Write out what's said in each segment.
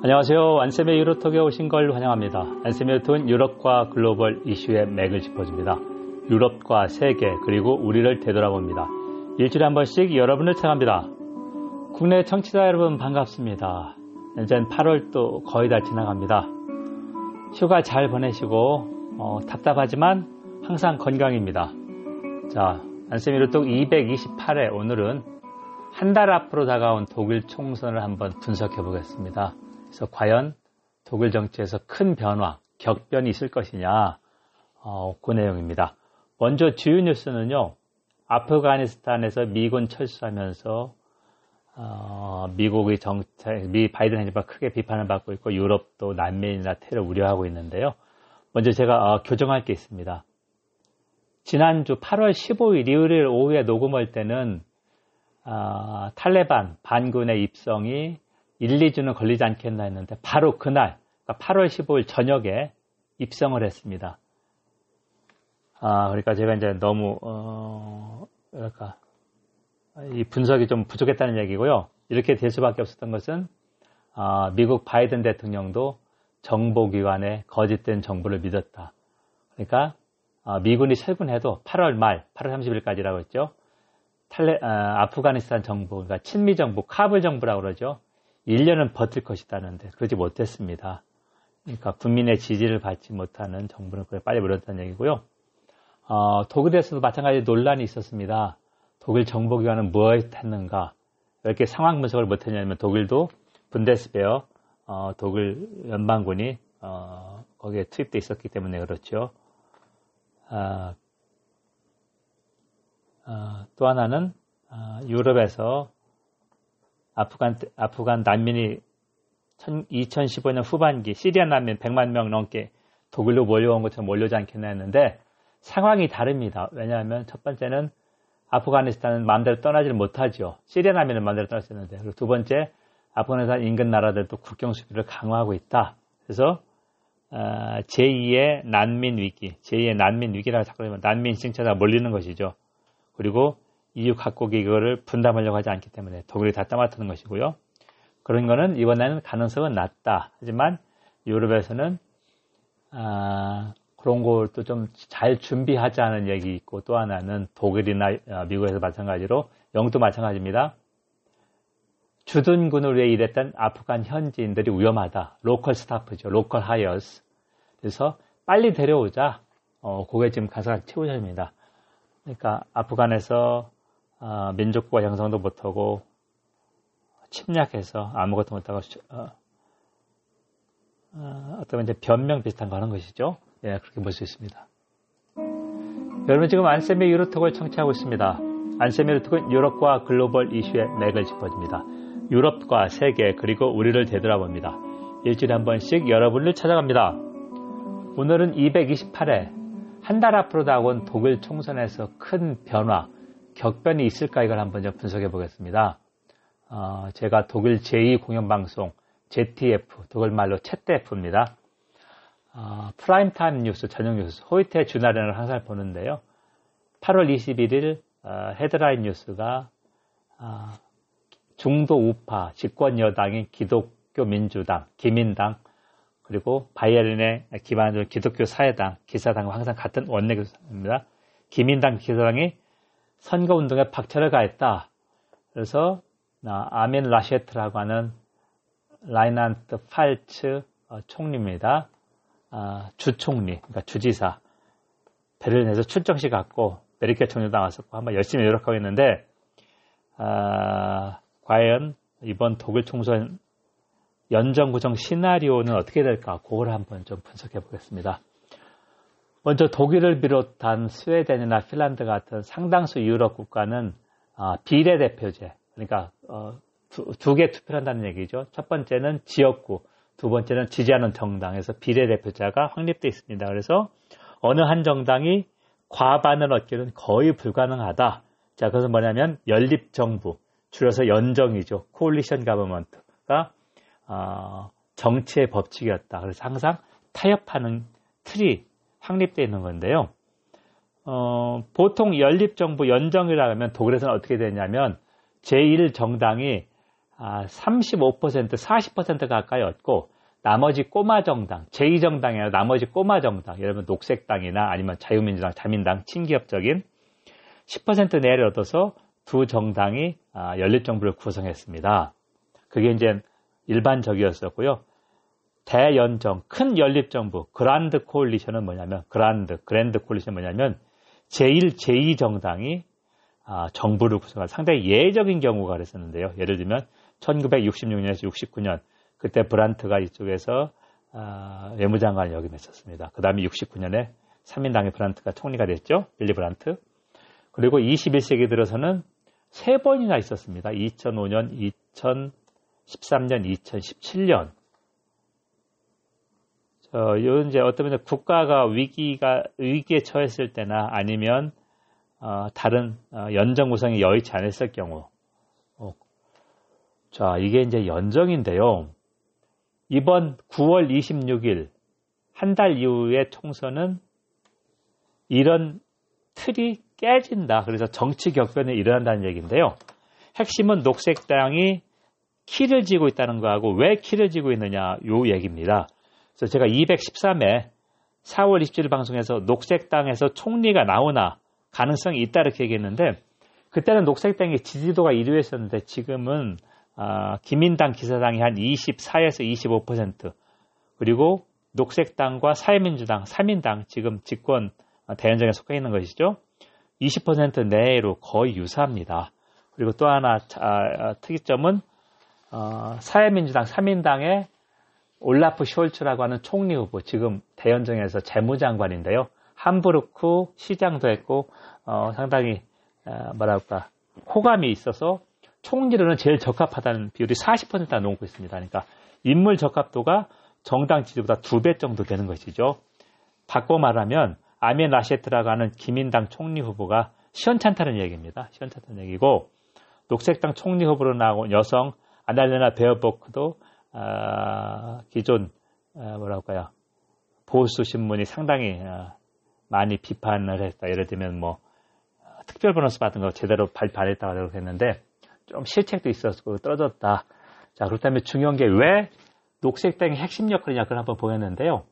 안녕하세요. 안쌤의 유로톡에 오신 걸 환영합니다. 안쌤의 유로톡은 유럽과 글로벌 이슈의 맥을 짚어줍니다. 유럽과 세계 그리고 우리를 되돌아봅니다. 일주일에 한 번씩 여러분을 찾아갑니다. 국내 청취자 여러분 반갑습니다. 이젠 8월도 거의 다 지나갑니다. 휴가 잘 보내시고 어, 답답하지만 항상 건강입니다. 자, 안쌤의 유로톡 228회 오늘은 한 달 앞으로 다가온 독일 총선을 한번 분석해 보겠습니다. 그래서 과연 독일 정치에서 큰 변화, 격변이 있을 것이냐, 어, 그 내용입니다. 먼저 주요 뉴스는요, 아프가니스탄에서 미군 철수하면서 어, 미국의 정책, 미 바이든 행정부가 크게 비판을 받고 있고 유럽도 난민이나 테러 우려하고 있는데요. 먼저 제가 어, 교정할 게 있습니다. 지난주 8월 15일 일요일 오후에 녹음할 때는 어, 탈레반 반군의 입성이 1, 2주는 걸리지 않겠나 했는데 바로 그날 그러니까 8월 15일 저녁에 입성을 했습니다. 아, 그러니까 제가 이제 너무 어, 뭐랄까 이 분석이 좀 부족했다는 얘기고요. 이렇게 될 수밖에 없었던 것은 아, 미국 바이든 대통령도 정보기관의 거짓된 정보를 믿었다. 그러니까 아, 미군이 철군해도 8월 말, 8월 30일까지라고 했죠. 탈레, 아, 아프가니스탄 정부, 그러니까 친미 정부, 카불 정부라고 그러죠. 1년은 버틸 것이다는데 그러지 못했습니다. 그러니까 국민의 지지를 받지 못하는 정부는 그래 빨리 물었다는 얘기고요. 어, 독일에서도 마찬가지 논란이 있었습니다. 독일 정보기관은 무엇을 했는가? 왜 이렇게 상황 분석을 못했냐면 독일도 분데스베어 어, 독일 연방군이 어, 거기에 투입돼 있었기 때문에 그렇죠. 아, 아, 또 하나는 아, 유럽에서 아프간, 아프간 난민이 2015년 후반기 시리아 난민 100만 명 넘게 독일로 몰려온 것처럼 몰려오지 않겠나 했는데 상황이 다릅니다. 왜냐하면 첫 번째는 아프가니스탄은 마음대로 떠나지를 못하죠. 시리아 난민은 마음대로 떠날 수 있는데. 그리고 두 번째, 아프가니스탄 인근 나라들도 국경 수비를 강화하고 있다. 그래서 어, 제2의 난민 위기, 제2의 난민 위기라고 자꾸 하면 난민 신청자가 몰리는 것이죠. 그리고 EU 각국이 이거를 분담하려고 하지 않기 때문에 독일이 다 떠맡는 것이고요. 그런 거는 이번에는 가능성은 낮다. 하지만 유럽에서는 아, 그런 것도 좀잘 준비하자는 얘기 있고 또 하나는 독일이나 아, 미국에서 마찬가지로 영도 마찬가지입니다. 주둔군을 위해 일했던 아프간 현지인들이 위험하다. local staff죠. local hires. 그래서 빨리 데려오자. 어, 그게 지금 기사의 취지입니다. 그러니까 아프간에서 어, 민족국가 형성도 못하고 침략해서 아무것도 못하고 어, 어, 어떤 이제 변명 비슷한 거 하는 것이죠. 예, 그렇게 볼 수 있습니다. 여러분 지금 안쌤의 유로톡을 청취하고 있습니다. 안쌤의 유로톡은 유럽과 글로벌 이슈의 맥을 짚어줍니다. 유럽과 세계 그리고 우리를 되돌아봅니다. 일주일에 한 번씩 여러분을 찾아갑니다. 오늘은 228회 한 달 앞으로 다가온 독일 총선에서 큰 변화 격변이 있을까 이걸 한번 좀 분석해 보겠습니다. 어, 제가 독일 제2공영방송 ZDF, 독일 말로 ZDF입니다. 어, prime time 뉴스, 저녁 뉴스, heute journal을 항상 보는데요. 8월 21일 어, 헤드라인 뉴스가 어, 중도 우파 집권 여당인 기독교 민주당, 기민당 그리고 바이에른을 기반으로 기독교 사회당, 기사당과 항상 같은 원내 교사입니다. 기민당, 기사당이 선거운동에 박차를 가했다. 그래서 아르민 라셰트라고 하는 라이난트 팔츠 어, 총리입니다. 아, 주총리, 그러니까 주지사 베를린에서 출정식 갖고 메르켈 총리도 나왔었고 한번 열심히 노력하고 있는데 아, 과연 이번 독일 총선 연정 구정 시나리오는 어떻게 될까? 그걸 한번 좀 분석해 보겠습니다. 먼저 독일을 비롯한 스웨덴이나 핀란드 같은 상당수 유럽 국가는 어, 비례대표제, 그러니까 어, 두개 투표를 한다는 얘기죠. 첫 번째는 지역구, 두 번째는 지지하는 정당에서 비례대표자가 확립되어 있습니다. 그래서 어느 한 정당이 과반을 얻기는 거의 불가능하다. 자, 그것은 뭐냐면 연립정부, 줄여서 연정이죠. 코올리션 가버먼트가 어, 정치의 법칙이었다. 그래서 항상 타협하는 틀이 확립되어 있는 건데요. 어, 보통 연립정부 연정이라 하면 독일에서는 어떻게 되냐면 제1정당이 35% 40% 가까이였고 나머지 꼬마 정당, 제2정당이나 나머지 꼬마 정당, 예를 들면 녹색당이나 아니면 자유민주당, 자민당, 친기업적인 10% 내를 얻어서 두 정당이 아, 연립정부를 구성했습니다. 그게 이제 일반적이었었고요. 대연정, 큰 연립정부, 그란드 코올리션은 뭐냐면, 그란드, 그랜드 코올리션 뭐냐면, 제1, 제2정당이 아, 정부를 구성한 상당히 예적인 경우가 그랬었는데요. 예를 들면 1966년에서 69년 그때 브란트가 이쪽에서 아, 외무장관을 역임했었습니다. 그 다음에 69년에 3인당의 브란트가 총리가 됐죠. 빌리 브란트. 그리고 21세기 들어서는 세 번이나 있었습니다. 2005년, 2013년, 2017년. 저, 이제 어떤 면 국가가 위기가, 위기에 처했을 때나 아니면, 어, 다른, 어, 연정 구성이 여의치 않았을 경우. 어, 자, 이게 이제 연정인데요. 이번 9월 26일, 한 달 이후의 총선은 이런 틀이 깨진다. 그래서 정치 격변이 일어난다는 얘기인데요. 핵심은 녹색당이 키를 쥐고 있다는 거하고 왜 키를 쥐고 있느냐 요 얘기입니다. 그래서 제가 213회 4월 27일 방송에서 녹색당에서 총리가 나오나 가능성이 있다 이렇게 얘기했는데 그때는 녹색당의 지지도가 1위였었는데 지금은 아, 기민당 기사당이 한 24에서 25% 그리고 녹색당과 사회민주당, 3인당 지금 집권 대연정에 속해 있는 것이죠. 20% 내로 거의 유사합니다. 그리고 또 하나 아, 특이점은 어, 사회민주당 3인당의 올라프 숄츠라고 하는 총리 후보 지금 대연정에서 재무장관인데요. 함부르크 시장도 했고 어, 상당히 어, 뭐랄까 호감이 있어서 총리로는 제일 적합하다는 비율이 40%나 넘고 있습니다. 그러니까 인물 적합도가 정당 지지보다 두 배 정도 되는 것이죠. 바꿔 말하면 아멘 라셰트라고 하는 기민당 총리 후보가 시원찮다는 얘기입니다. 시원찮다는 얘기고 녹색당 총리 후보로 나온 여성 아날레나 베어보크도 아, 기존 아, 뭐랄까요 보수 신문이 상당히 아, 많이 비판을 했다. 예를 들면 뭐 특별 보너스 받은 거 제대로 발표 안 했다고 했는데 좀 실책도 있었고 떨어졌다. 자 그렇다면 중요한 게 왜 녹색당의 핵심 역할이냐 그걸 한번 보였는데요.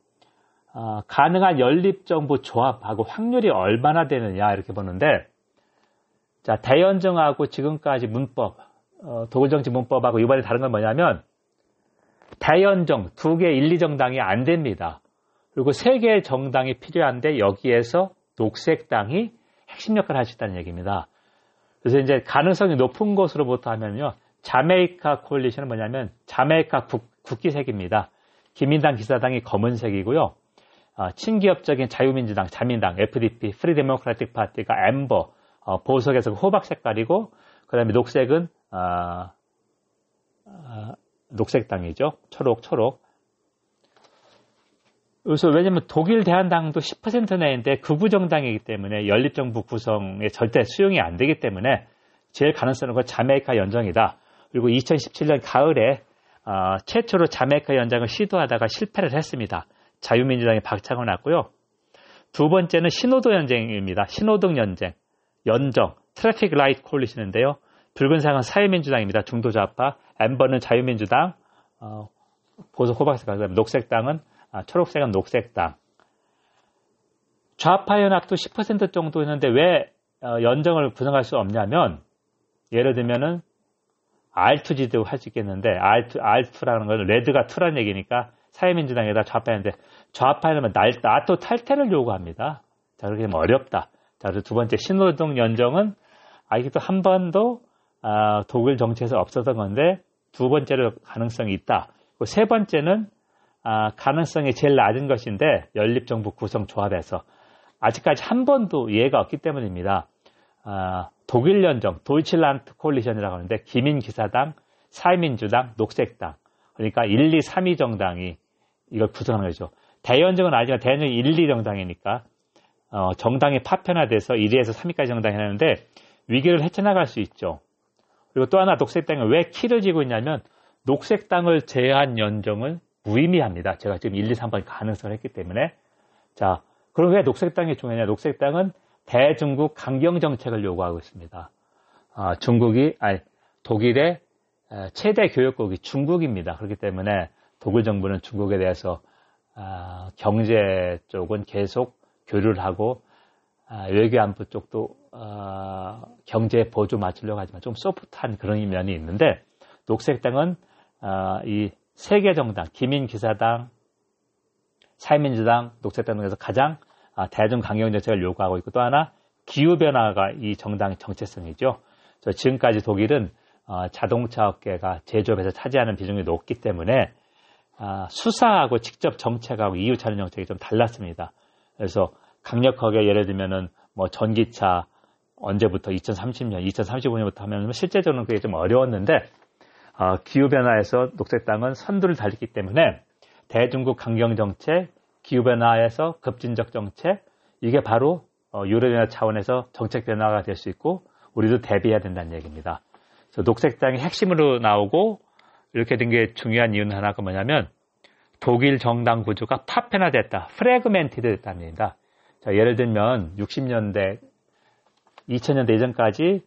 어, 가능한 연립정부 조합하고 확률이 얼마나 되느냐 이렇게 보는데 자 대연정하고 지금까지 문법 어, 독일정치 문법하고 이번에 다른 건 뭐냐면 대연정 두 개 1, 2정당이 안 됩니다. 그리고 세 개의 정당이 필요한데 여기에서 녹색당이 핵심 역할을 있다는 얘기입니다. 그래서 이제 가능성이 높은 것으로부터 하면요. 자메이카 coalition은 뭐냐면 자메이카 국, 국기색입니다. 기민당 기사당이 검은색이고요. 어, 친기업적인 자유민주당, 자민당, FDP, Free Democratic Party가 amber, 어, 보석에서 호박 색깔이고, 그 다음에 녹색은, 어, 어, 녹색 당이죠. 초록, 초록. 그래서 왜냐면 독일 대한당도 10% 내인데 극우 정당이기 때문에 연립정부 구성에 절대 수용이 안 되기 때문에 제일 가능성은 그 자메이카 연정이다. 그리고 2017년 가을에 어, 최초로 자메이카 연장을 시도하다가 실패를 했습니다. 자유민주당이 박차고 났고요. 두 번째는 신호등 연정입니다. 신호등 연정, 연정, traffic light coalition인데요. 붉은색은 사회민주당입니다. 중도좌파, amber는 자유민주당, 어, 보석 호박색, 그다음에 녹색당은 아, 초록색은 녹색당. 좌파 연합도 10% 정도 있는데 왜 어, 연정을 구성할 수 없냐면 예를 들면은 R2G도 할 수 있겠는데 R2, R2라는 건 red가 2라는 얘기니까 사회민주당에다 좌파인데 좌파에는 나토 탈퇴를 요구합니다. 자, 그렇게 하면 어렵다. 자, 그리고 두 번째 신호등 연정은 아직도 한 번도 아, 독일 정치에서 없었던 건데 두 번째로 가능성이 있다. 세 번째는 아, 가능성이 제일 낮은 것인데 연립정부 구성 조합에서 아직까지 한 번도 예가 없기 때문입니다. 아, 독일 연정, 도이칠란트 콜리션이라고 하는데 기민 기사당, 사회민주당, 녹색당 그러니까 1, 2, 3위 정당이 이걸 구성하는 거죠. 대연정은 아니지만 대연정이 1, 2 정당이니까 어, 정당이 파편화돼서 1위에서 3위까지 정당이 하는데 위기를 헤쳐나갈 수 있죠. 그리고 또 하나 녹색당은 왜 키를 쥐고 있냐면 녹색당을 제한 연정은 무의미합니다. 제가 지금 1, 2, 3번 가능성을 했기 때문에 자 그럼 왜 녹색당이 중요하냐? 녹색당은 대중국 강경 정책을 요구하고 있습니다. 아, 중국이 아니 독일의 최대 교역국이 중국입니다. 그렇기 때문에 독일 정부는 중국에 대해서 아, 경제 쪽은 계속 교류를 하고 아, 외교 안보 쪽도 어, 경제 보조 맞추려고 하지만 좀 소프트한 그런 면이 있는데 녹색당은 어, 이 세계 정당, 기민기사당, 사회민주당, 녹색당 등에서 가장 아, 대중 강경 정책을 요구하고 있고 또 하나 기후 변화가 이 정당의 정체성이죠. 지금까지 독일은 어, 자동차 업계가 제조업에서 차지하는 비중이 높기 때문에 아, 수사하고 직접 정책하고 이유 차는 정책이 좀 달랐습니다. 그래서 강력하게 예를 들면은 뭐 전기차 언제부터 2030년, 2035년부터 하면 실제적으로는 그게 좀 어려웠는데 어, 기후변화에서 녹색당은 선두를 달리기 때문에 대중국 강경정책, 기후변화에서 급진적 정책, 이게 바로 어, 유럽연합 차원에서 정책 변화가 될 수 있고 우리도 대비해야 된다는 얘기입니다. 그래서 녹색당이 핵심으로 나오고 이렇게 된 게 중요한 이유는 하나가 뭐냐면 독일 정당 구조가 파편화됐다, fragmented 됐다는 얘기입니다. 자, 예를 들면 60년대, 2000년대 이전까지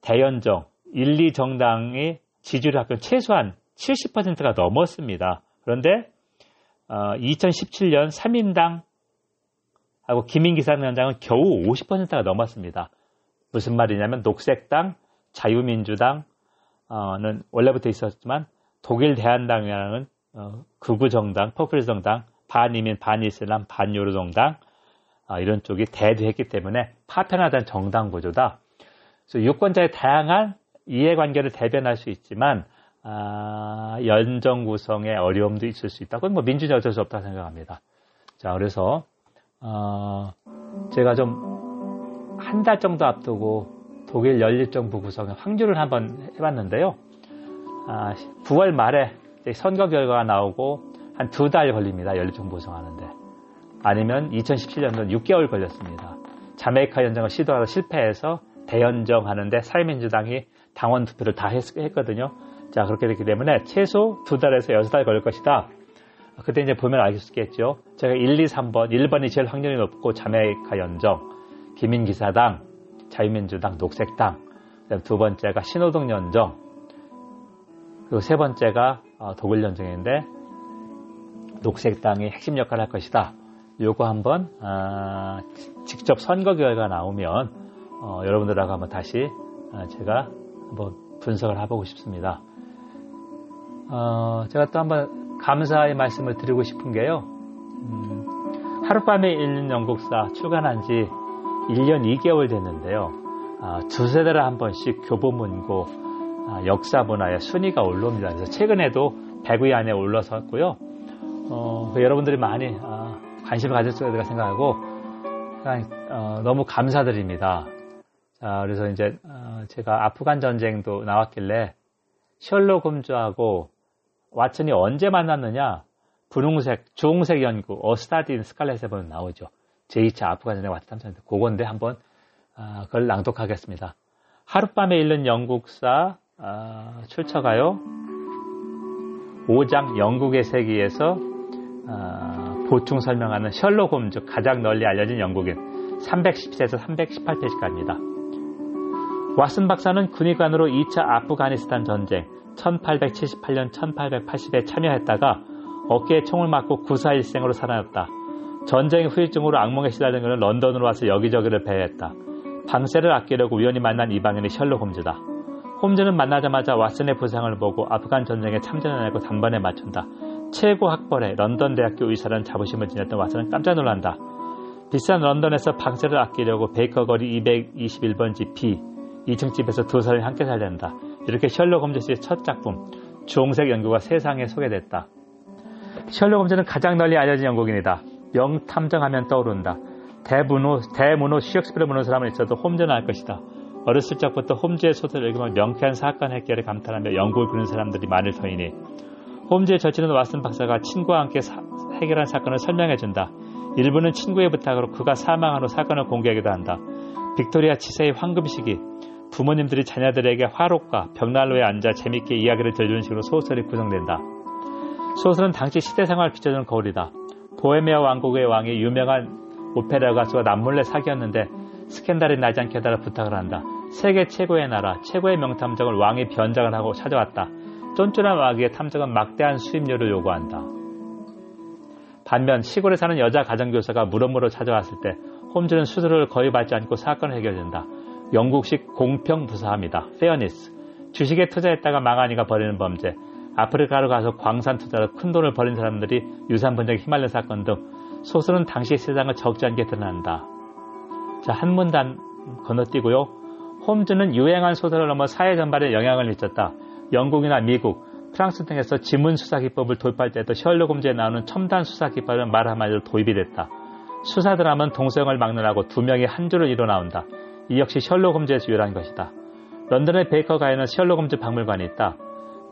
대연정, 1, 2정당이 지지율 합하면 최소한 70%가 넘었습니다. 그런데 어, 2017년 3인당 하고 김인기사위원장은 겨우 50%가 넘었습니다. 무슨 말이냐면 녹색당, 자유민주당은 원래부터 있었지만 독일 대한당이라는 어, 극우 정당, 퍼플 정당, 반이민, 반이슬람, 반요르 정당 아, 이런 쪽이 대두했기 때문에 파편화된 정당 구조다. 그래서 유권자의 다양한 이해관계를 대변할 수 있지만 아, 연정 구성에 어려움도 있을 수 있다. 그건 뭐 민주주의 어쩔 수 없다 생각합니다. 자, 그래서 어, 제가 좀 한 달 정도 앞두고 독일 연립정부 구성의 확률을 한번 해봤는데요. 아, 9월 말에 선거 결과가 나오고 한 두 달 걸립니다. 연립정부 구성하는데. 아니면 2017년도는 6개월 걸렸습니다. 자메이카 연정을 시도하다 실패해서 대연정하는데 사회민주당이 당원 투표를 다 했, 거든요 자, 그렇게 됐기 때문에 최소 두 달에서 여섯 달 걸릴 것이다. 그때 이제 보면 알 수 있겠죠. 제가 1, 2, 3번, 1번이 제일 확률이 높고 자메이카 연정, 기민기사당, 자유민주당, 녹색당, 두 번째가 신호등 연정, 그리고 세 번째가 어, 독일 연정인데 녹색당이 핵심 역할을 할 것이다. 요거 한번 아, 직접 선거 결과 나오면 어, 여러분들하고 한번 다시 아, 제가 한번 분석을 해보고 싶습니다. 어, 제가 또 한번 감사의 말씀을 드리고 싶은 게요. 음, 하룻밤에 읽는 영국사 출간한 지 1년 2개월 됐는데요. 아, 두 세대를 한 번씩 교보문고 아, 역사 문화의 순위가 올라옵니다. 그래서 최근에도 100위 안에 올라섰고요. 어, 그 여러분들이 많이 아, 관심을 가졌을 거라 생각하고 어, 너무 감사드립니다. 자, 그래서 이제 어, 제가 아프간 전쟁도 나왔길래 셜록 홈즈하고 왓슨이 언제 만났느냐? 분홍색, 주홍색 연구, 어스타딘 스칼렛에 보면 나오죠. 제2차 아프간 전쟁 왓슨 탐사인데 그건데 한번 아, 그걸 낭독하겠습니다. 하룻밤에 읽는 영국사 아, 출처가요. 5장 영국의 세계에서 아, 보충 설명하는 셜록 홈즈 가장 널리 알려진 영국인 310세에서 318페이지까지입니다. 왓슨 박사는 군의관으로 2차 아프가니스탄 전쟁 1878년 1880에 참여했다가 어깨에 총을 맞고 구사일생으로 살아났다. 전쟁 후유증으로 악몽에 시달린 그는 런던으로 와서 여기저기를 배회했다. 방세를 아끼려고 우연히 만난 이방인이 셜록 홈즈다. 홈즈는 만나자마자 왓슨의 부상을 보고 아프간 전쟁에 참전했냐고 단번에 맞춘다. 최고 학벌에 런던 대학교 의사라는 자부심을 지녔던 왓슨은 깜짝 놀란다. 비싼 런던에서 방세를 아끼려고 베이커 거리 221번지 B 2층 집에서 두 사람이 함께 살려한다. 이렇게 셜록 홈즈의 첫 작품 주홍색 연구가 세상에 소개됐다. 셜록 홈즈는 가장 널리 알려진 영국인이다. 명탐정하면 떠오른다. 대문호, 대문호 셰익스피어 모르는 사람은 있어도 홈즈는 알 것이다. 어렸을 적부터 홈즈의 소설을 읽으면 명쾌한 사건 해결에 감탄하며 연구를 그는 사람들이 많을 터이니 홈즈의 절친은 왓슨 박사가 친구와 함께 사, 해결한 사건을 설명해준다. 일부는 친구의 부탁으로 그가 사망한 후 사건을 공개하기도 한다. 빅토리아 치세의 황금 시기, 부모님들이 자녀들에게 화롯과 벽난로에 앉아 재밌게 이야기를 들려주는 식으로 소설이 구성된다. 소설은 당시 시대 생활을 비춰주는 거울이다. 보헤미아 왕국의 왕이 유명한 오페라 가수와 남몰래 사귀었는데 스캔들이 나지 않게 해달라 부탁을 한다. 세계 최고의 나라, 최고의 명탐정을 왕이 변장을 하고 찾아왔다. 쫀쫀한 마귀의 탐정은 막대한 수임료를 요구한다. 반면 시골에 사는 여자 가정교사가 물어물어 찾아왔을 때 홈즈는 수수료를 거의 받지 않고 사건을 해결된다. 영국식 공평무사합니다. fairness. 주식에 투자했다가 망하니까 버리는 범죄. 아프리카로 가서 광산 투자로 큰 돈을 벌인 사람들이 유산 번역에 휘말린 사건 등 소설은 당시 세상을 적지 않게 드러난다. 자, 한 문단 건너뛰고요. 홈즈는 유행한 소설을 넘어 사회 전반에 영향을 미쳤다. 영국이나 미국, 프랑스 등에서 지문 수사 기법을 도입할 때도 셜록 홈즈에 나오는 첨단 수사 기법은 말 한마디로 도입이 됐다. 수사 드라마는 동성을 막느라고 두 명이 한 줄을 이뤄 나온다. 이 역시 셜록 홈즈에서 유래한 것이다. 런던의 베이커 가에는 셜록 홈즈 박물관이 있다.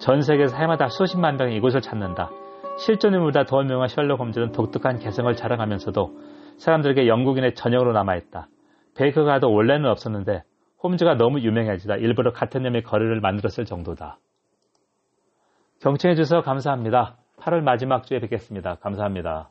전 세계에서 해마다 수십만 명이 이곳을 찾는다. 실존 인물보다 더 유명한 셜록 홈즈는 독특한 개성을 자랑하면서도 사람들에게 영국인의 전형으로 남아있다. 베이커 가도 원래는 없었는데 홈즈가 너무 유명해지다 일부러 같은 놈의 거리를 만들었을 정도다. 경청해 주셔서 감사합니다. 8월 마지막 주에 뵙겠습니다. 감사합니다.